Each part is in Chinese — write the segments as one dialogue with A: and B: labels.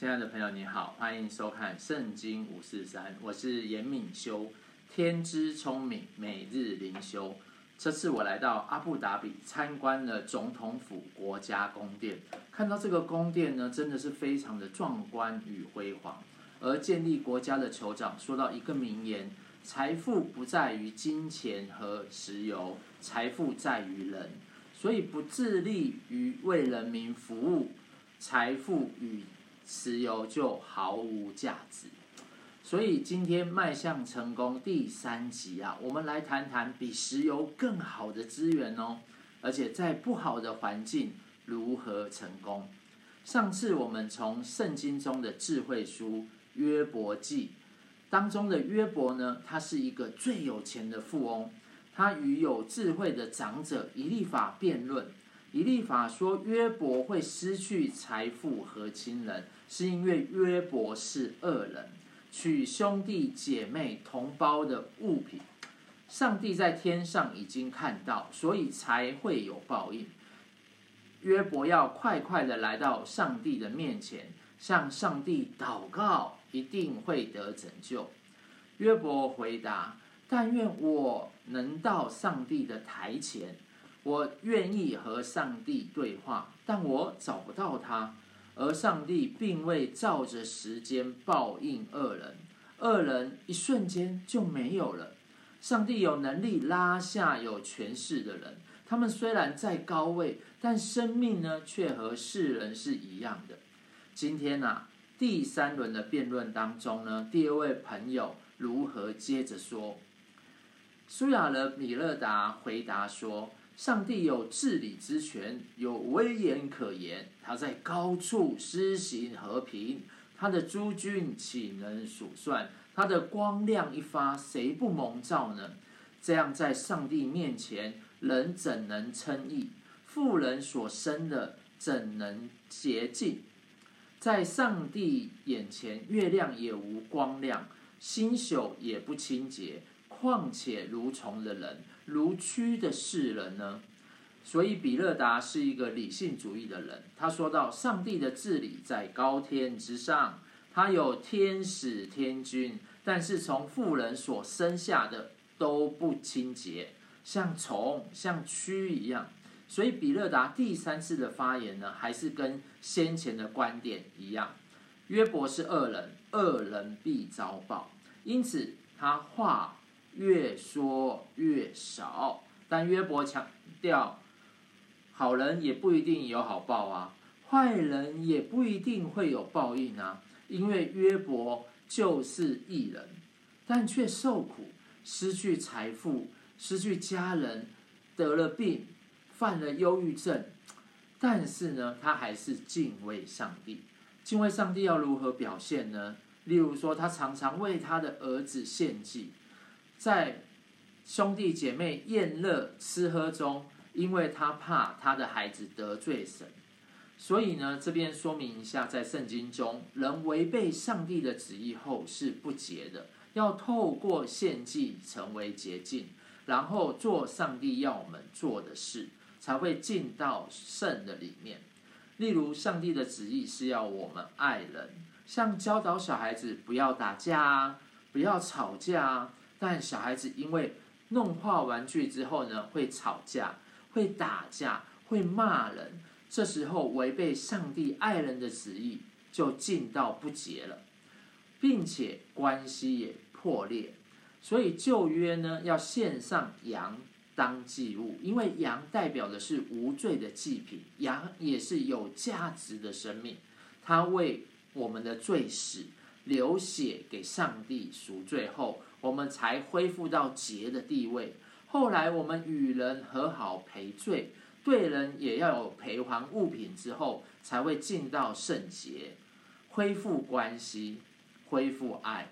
A: 亲爱的朋友，你好，欢迎收看《圣经五四三》，我是严敏修，天资聪明，每日灵修。这次我来到阿布达比参观了总统府国家宫殿，看到这个宫殿呢，真的是非常的壮观与辉煌。而建立国家的酋长说到一个名言：财富不在于金钱和石油，财富在于人。所以不致力于为人民服务，财富与石油就毫无价值。所以今天迈向成功第三集啊，我们来谈谈比石油更好的资源哦，而且在不好的环境如何成功。上次我们从圣经中的智慧书约伯记当中的约伯呢，他是一个最有钱的富翁。他与有智慧的长者以利法辩论，以利法说约伯会失去财富和亲人，是因为约伯是恶人，取兄弟姐妹同胞的物品。上帝在天上已经看到，所以才会有报应。约伯要快快的来到上帝的面前，向上帝祷告，一定会得拯救。约伯回答。但愿我能到上帝的台前，我愿意和上帝对话，但我找不到他，而上帝并未照着时间报应恶人，恶人一瞬间就没有了。上帝有能力拉下有权势的人，他们虽然在高位，但生命呢却和世人是一样的。今天啊，第三轮的辩论当中呢，第二位朋友如何接着说？苏亚勒米勒达回答说：“上帝有治理之权，有威严可言。他在高处施行和平，他的诸军岂能数算？他的光亮一发，谁不蒙照呢？这样，在上帝面前，人怎能称义？妇人所生的怎能洁净？在上帝眼前，月亮也无光亮，星宿也不清洁。”况且如虫的人，如蛆的世人呢？所以比勒达是一个理性主义的人。他说到：上帝的治理在高天之上，他有天使天君，但是从妇人所生下的都不清洁，像虫像蛆一样。所以比勒达第三次的发言呢，还是跟先前的观点一样。约伯是恶人，恶人必遭报。因此他话。越说越少，但约伯强调，好人也不一定有好报啊，坏人也不一定会有报应啊。因为约伯就是义人，但却受苦，失去财富，失去家人，得了病，犯了忧郁症。但是呢，他还是敬畏上帝。敬畏上帝要如何表现呢？例如说，他常常为他的儿子献祭。在兄弟姐妹宴乐吃喝中，因为他怕他的孩子得罪神，所以呢，这边说明一下，在圣经中，人违背上帝的旨意后是不洁的，要透过献祭成为洁净，然后做上帝要我们做的事，才会进到圣的里面。例如，上帝的旨意是要我们爱人，像教导小孩子不要打架啊，不要吵架啊。但小孩子因为弄坏玩具之后呢，会吵架、会打架、会骂人，这时候违背上帝爱人的旨意，就进到不洁了，并且关系也破裂。所以旧约呢，要献上羊当祭物，因为羊代表的是无罪的祭品，羊也是有价值的生命，它为我们的罪死。流血给上帝赎罪后，我们才恢复到洁的地位。后来我们与人和好赔罪，对人也要有赔还物品之后，才会进到圣洁，恢复关系，恢复爱。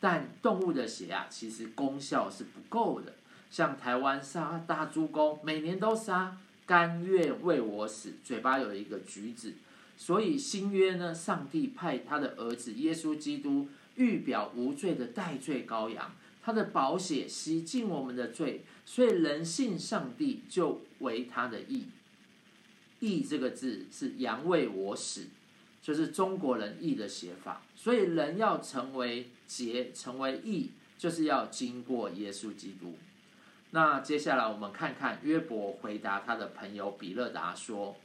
A: 但动物的血啊，其实功效是不够的。像台湾杀大猪公，每年都杀，甘愿为我死，嘴巴有一个橘子。所以新约呢，上帝派他的儿子耶稣基督，预表无罪的代罪羔羊，他的宝血洗净我们的罪，所以人信上帝就为他的义。义这个字是羊为我死，就是中国人义的写法。所以人要成为洁，成为义，就是要经过耶稣基督。那接下来我们看看约伯回答他的朋友比勒达说：“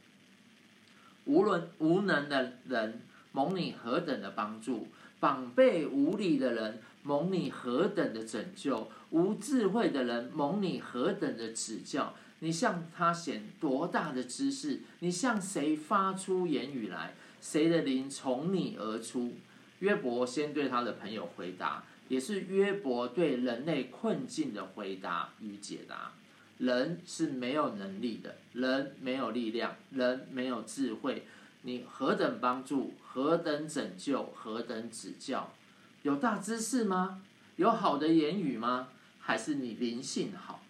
A: 无论无能的人蒙你何等的帮助，膀臂无力的人蒙你何等的拯救，无智慧的人蒙你何等的指教。你向他显多大的知识？你向谁发出言语来？谁的灵从你而出？”约伯先对他的朋友回答。也是约伯对人类困境的回答与解答。人是没有能力的，人没有力量，人没有智慧。你何等帮助，何等拯救，何等指教？有大知识吗？有好的言语吗？还是你灵性好？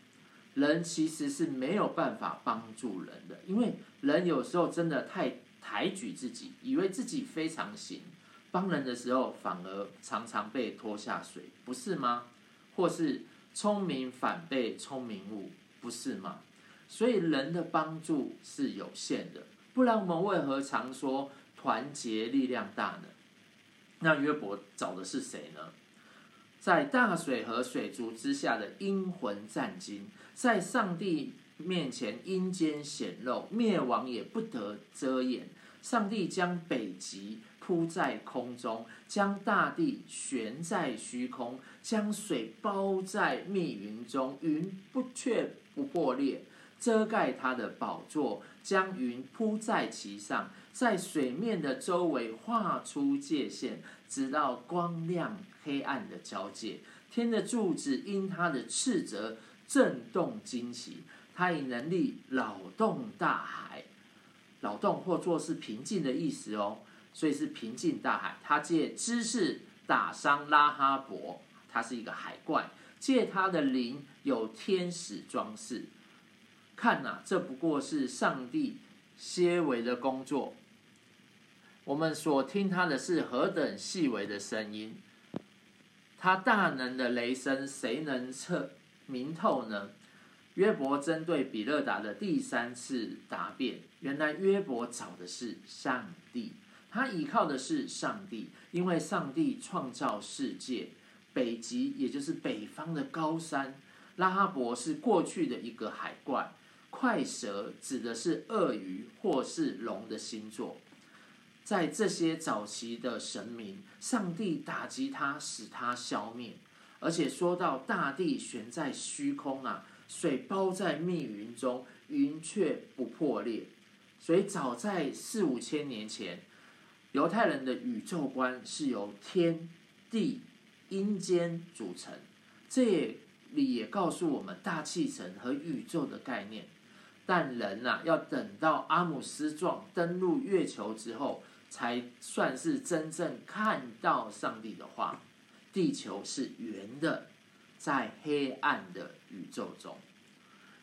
A: 人其实是没有办法帮助人的，因为人有时候真的太抬举自己，以为自己非常行。帮人的时候，反而常常被拖下水，不是吗？或是聪明反被聪明误，不是吗？所以人的帮助是有限的，不然我们为何常说团结力量大呢？那约伯找的是谁呢？在大水和水族之下的阴魂战兢，在上帝面前阴间显露，灭亡也不得遮掩。上帝将北极。铺在空中，将大地悬在虚空，将水包在密云中，云不却不破裂，遮盖他的宝座，将云铺在其上，在水面的周围画出界限，直到光亮黑暗的交界。天的柱子因他的斥责震动惊奇，他以能力扰动大海，扰动或作是平静的意思哦。所以是平静大海，他借知识打伤拉哈伯，他是一个海怪，借他的灵有天使装饰。看呐、啊，这不过是上帝些微的工作。我们所听他的是何等细微的声音，他大能的雷声，谁能测明透呢？约伯针对比勒达的第三次答辩，原来约伯找的是上帝。他依靠的是上帝，因为上帝创造世界。北极也就是北方的高山，拉哈伯是过去的一个海怪，快蛇指的是鳄鱼或是龙的星座。在这些早期的神明，上帝打击他，使他消灭。而且说到大地悬在虚空啊，水包在密云中，云却不破裂。所以早在四五千年前。犹太人的宇宙观是由天地阴间组成，这里也告诉我们大气层和宇宙的概念。但人呐、啊，要等到阿姆斯壮登陆月球之后，才算是真正看到上帝的话。地球是圆的，在黑暗的宇宙中。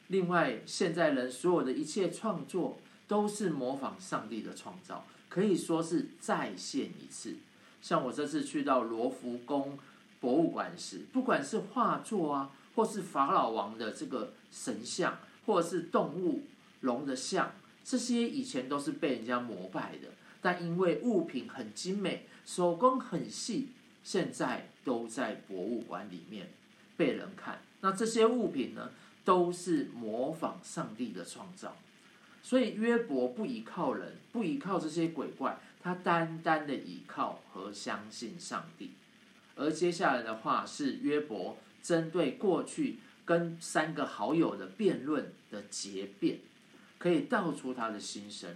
A: 另外，现在人所有的一切创作都是模仿上帝的创造。可以说是再现一次，像我这次去到罗浮宫博物馆时，不管是画作啊，或是法老王的这个神像，或是动物龙的像，这些以前都是被人家膜拜的，但因为物品很精美，手工很细，现在都在博物馆里面被人看。那这些物品呢，都是模仿上帝的创造。所以约伯不依靠人，不依靠这些鬼怪，他单单的依靠和相信上帝。而接下来的话是约伯针对过去跟三个好友的辩论的结辩，可以道出他的心声。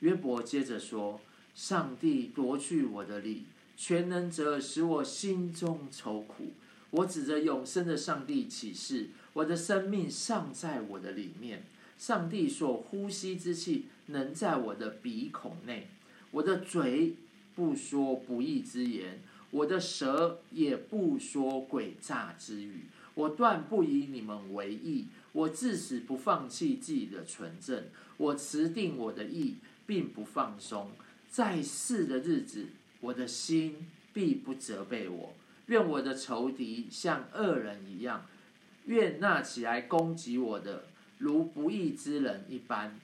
A: 约伯接着说：“上帝夺去我的力，全能者使我心中愁苦。我指着永生的上帝起誓，我的生命尚在我的里面。”上帝所呼吸之气能在我的鼻孔内，我的嘴不说不义之言，我的舌也不说诡诈之语。我断不以你们为义，我至死不放弃自己的纯正。我持定我的意，并不放松。在世的日子，我的心必不责备我。愿我的仇敌像恶人一样，愿那起来攻击我的。如不义之人一般，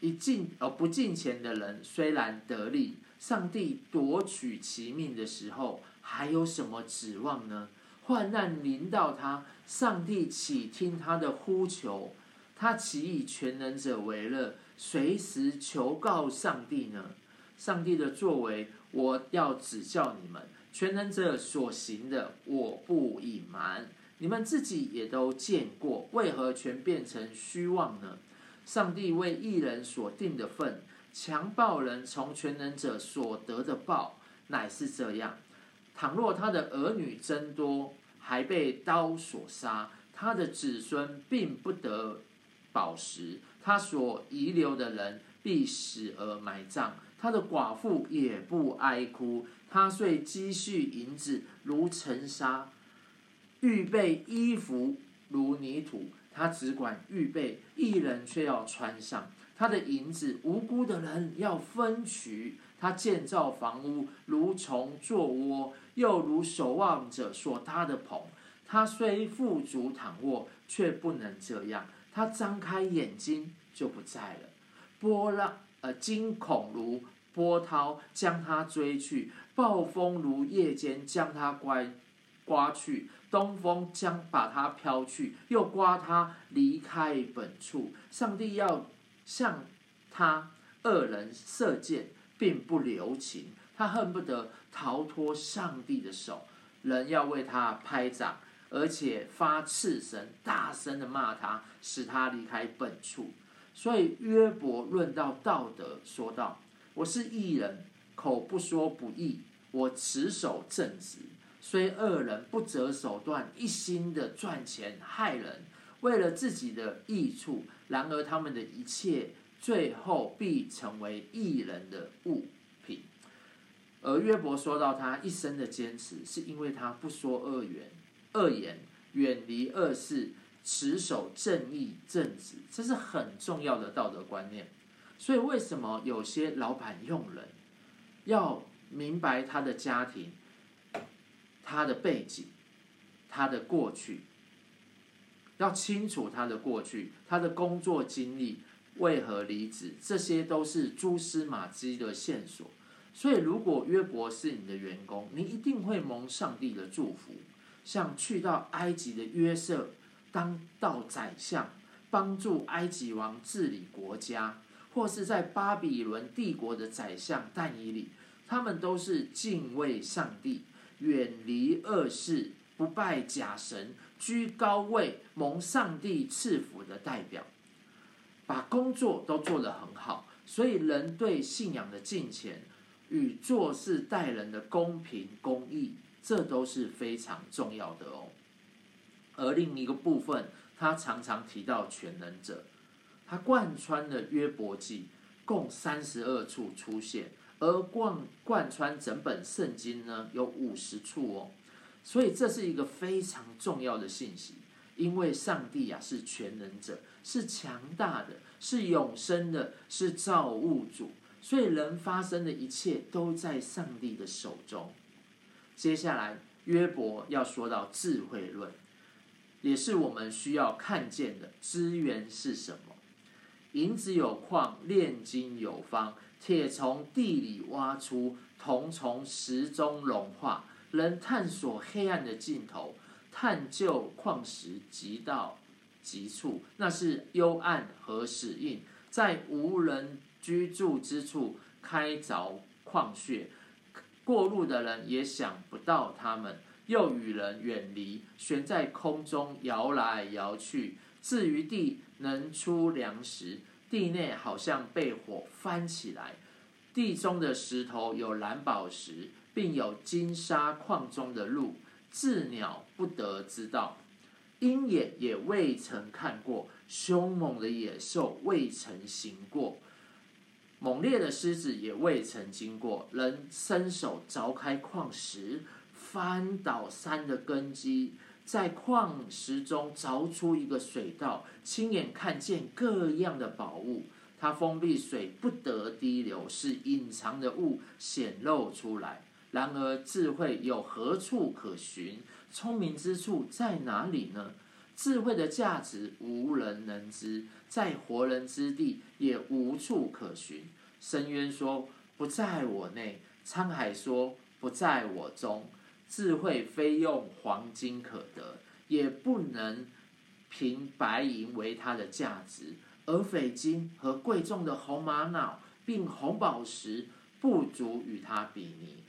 A: 一进而不敬虔的人虽然得利，上帝夺取其命的时候，还有什么指望呢？患难临到他，上帝岂听他的呼求？他岂以全能者为乐，随时求告上帝呢？上帝的作为，我要指教你们；全能者所行的，我不隐瞒。你们自己也都见过，为何全变成虚妄呢？上帝为义人所定的份，强暴人从全能者所得的报，乃是这样：倘若他的儿女增多，还被刀所杀，他的子孙并不得饱食，他所遗留的人必死而埋葬，他的寡妇也不哀哭，他虽积蓄银子如尘沙，预备衣服如泥土。他只管预备，一人却要穿上。他的银子，无辜的人要分取。他建造房屋，如虫作窝，又如守望者所搭的棚。他虽富足躺卧，却不能这样。他张开眼睛，就不在了。波浪，呃，惊恐如波涛，将他追去；暴风如夜间，将他刮刮去。东风将把他飘去，又刮他离开本处。上帝要向他恶人射箭，并不留情。他恨不得逃脱上帝的手。人要为他拍掌，而且发赤声，大声的骂他，使他离开本处。所以约伯论到道德，说道：“我是义人，口不说不义，我持守正直。”虽恶人不择手段，一心的赚钱害人，为了自己的益处，然而他们的一切最后必成为义人的物。而约伯说到他一生的坚持，是因为他不说恶言，恶言远离恶事，持守正义正直，这是很重要的道德观念。所以为什么有些老板用人要明白他的家庭？他的背景，他的过去，要清楚他的过去，他的工作经历，为何离职，这些都是蛛丝马迹的线索。所以，如果约伯是你的员工，你一定会蒙上帝的祝福。像去到埃及的约瑟，当到宰相，帮助埃及王治理国家，或是在巴比伦帝国的宰相但以理，他们都是敬畏上帝。远离恶事，不拜假神，居高位，蒙上帝赐福的代表，把工作都做得很好，所以人对信仰的敬虔与做事待人的公平公义，这都是非常重要的哦。而另一个部分，他常常提到全能者，他贯穿了约伯记，共三十二处出现。而贯贯穿整本圣经呢，有五十处哦，所以这是一个非常重要的信息。因为上帝呀、啊、是全能者，是强大的，是永生的，是造物主，所以人发生的一切都在上帝的手中。接下来约伯要说到智慧论，也是我们需要看见的资源是什么？银子有矿，炼金有方。铁从地里挖出，铜从石中融化。人探索黑暗的尽头，探究矿石极到极处，那是幽暗和死荫，在无人居住之处开凿矿穴，过路的人也想不到他们，又与人远离，悬在空中摇来摇去。至于地，能出粮食。地内好像被火翻起来，地中的石头有蓝宝石，并有金沙矿中的鹿，鷙鸟不得知道，鹰眼也未曾看过，凶猛的野兽未曾行过，猛烈的狮子也未曾经过。人伸手凿开矿石，翻倒山的根基。在矿石中凿出一个水道，亲眼看见各样的宝物。它封闭水不得滴流，使隐藏的物显露出来。然而智慧有何处可寻？聪明之处在哪里呢？智慧的价值无人能知，在活人之地也无处可寻。深渊说：不在我内；沧海说不在我中。智慧非用黄金可得，也不能凭白银为它的价值。而翡金和贵重的红玛瑙，并红宝石，不足与它比拟；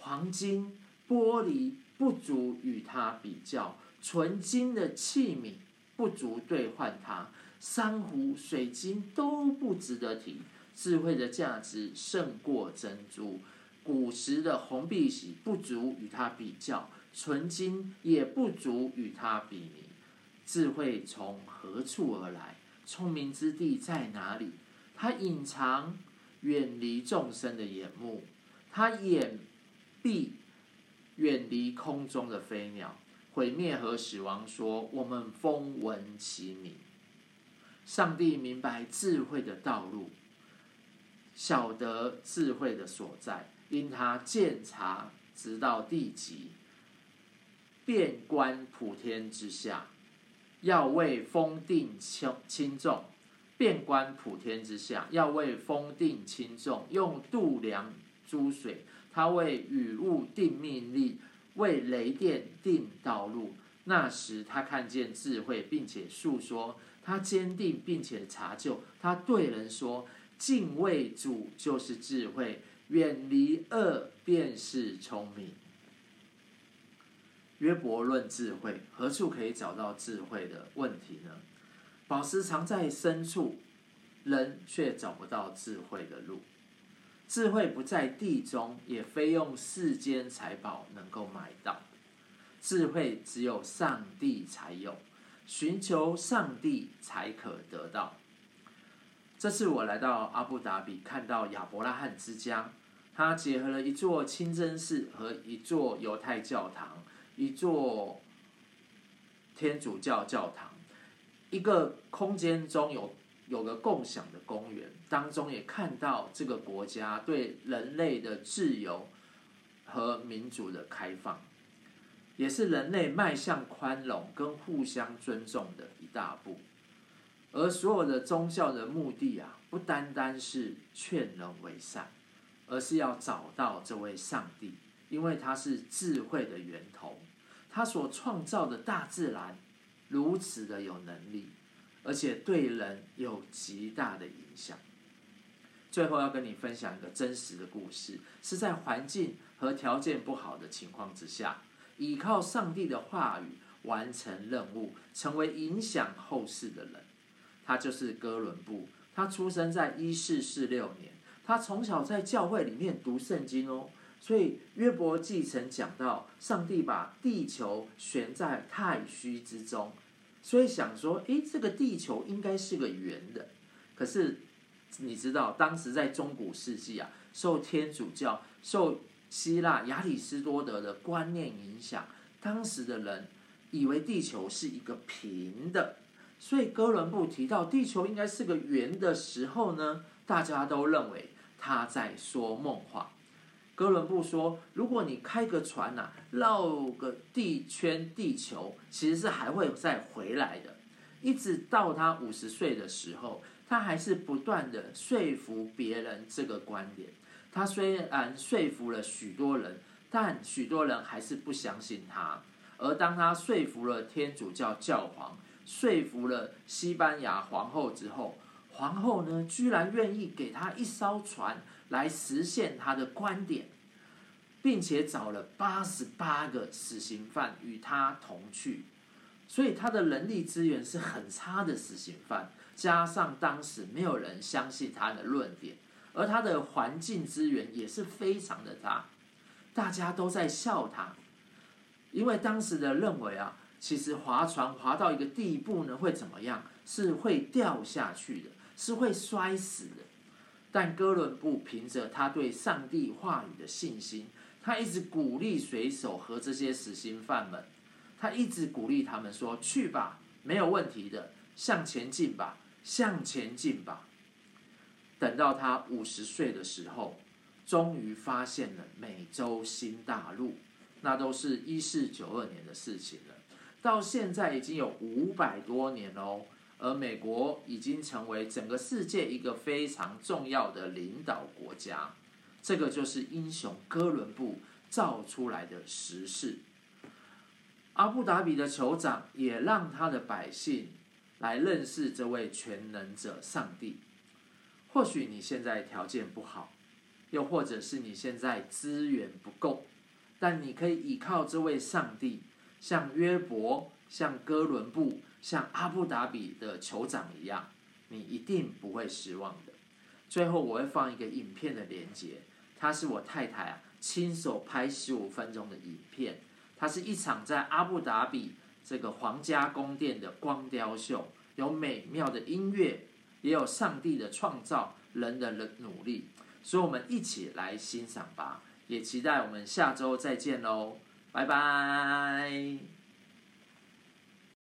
A: 黄金、玻璃不足与它比较；纯金的器皿不足兑换它；珊瑚、水晶都不值得提。智慧的价值胜过珍珠，古时的红碧玺不足与它比较，纯金也不足与它比拟。智慧从何处而来？聪明之地在哪里？它隐藏，远离众生的眼目；它掩蔽，远离空中的飞鸟。毁灭和死亡说：“我们风闻其名。”上帝明白智慧的道路，晓得智慧的所在，因他鉴察直到地极，遍观普天之下。要为风定轻轻重，遍观普天之下；要为风定轻重，用度量诸水；他为雨雾定命令，为雷电定道路。那时他看见智慧，并且述说；他坚定，并且查究。他对人说：“敬畏主就是智慧，远离恶便是聪明。”约伯论智慧，何处可以找到智慧的问题呢？宝石藏在深处，人却找不到智慧的路。智慧不在地中，也非用世间财宝能够买到。智慧只有上帝才有，寻求上帝才可得到。这次我来到阿布达比，看到亚伯拉罕之家，它结合了一座清真寺和一座犹太教堂。一座天主教教堂，一个空间中有有个共享的公园，当中也看到这个国家对人类的自由和民主的开放，也是人类迈向宽容跟互相尊重的一大步。而所有的宗教的目的啊，不单单是劝人为善，而是要找到这位上帝。因为他是智慧的源头，他所创造的大自然如此的有能力，而且对人有极大的影响。最后要跟你分享一个真实的故事，是在环境和条件不好的情况之下，依靠上帝的话语完成任务，成为影响后世的人。他就是哥伦布，他出生在一四四六年，他从小在教会里面读圣经哦。所以约伯记曾讲到，上帝把地球悬在太虚之中，所以想说，诶，这个地球应该是个圆的。可是你知道，当时在中古世纪啊，受天主教、受希腊亚里士多德的观念影响，当时的人以为地球是一个平的。所以哥伦布提到地球应该是个圆的时候呢，大家都认为他在说梦话。哥伦布说：“如果你开个船呐、啊，绕个地圈地球，其实是还会再回来的。一直到他五十岁的时候，他还是不断的说服别人这个观点。他虽然说服了许多人，但许多人还是不相信他。而当他说服了天主教教皇，说服了西班牙皇后之后，皇后呢，居然愿意给他一艘船。”来实现他的观点，并且找了八十八个死刑犯与他同去，所以他的人力资源是很差的死刑犯，加上当时没有人相信他的论点，而他的环境资源也是非常的差，大家都在笑他，因为当时的认为啊，其实划船划到一个地步呢，会怎么样？是会掉下去的，是会摔死的。但哥伦布凭着他对上帝话语的信心，他一直鼓励水手和这些死刑犯们，他一直鼓励他们说：“去吧，没有问题的，向前进吧，向前进吧。”等到他五十岁的时候，终于发现了美洲新大陆，那都是一四九二年的事情了。到现在已经有五百多年喽。而美国已经成为整个世界一个非常重要的领导国家，这个就是英雄哥伦布造出来的时势。阿布达比的酋长也让他的百姓来认识这位全能者上帝。或许你现在条件不好，又或者是你现在资源不够，但你可以依靠这位上帝，像约伯、像哥伦布、像阿布达比的酋长一样，你一定不会失望的。最后，我会放一个影片的连接，它是我太太啊亲手拍十五分钟的影片。它是一场在阿布达比这个皇家宫殿的光雕秀，有美妙的音乐，也有上帝的创造，人的人努力，所以我们一起来欣赏吧。也期待我们下周再见喽，拜拜。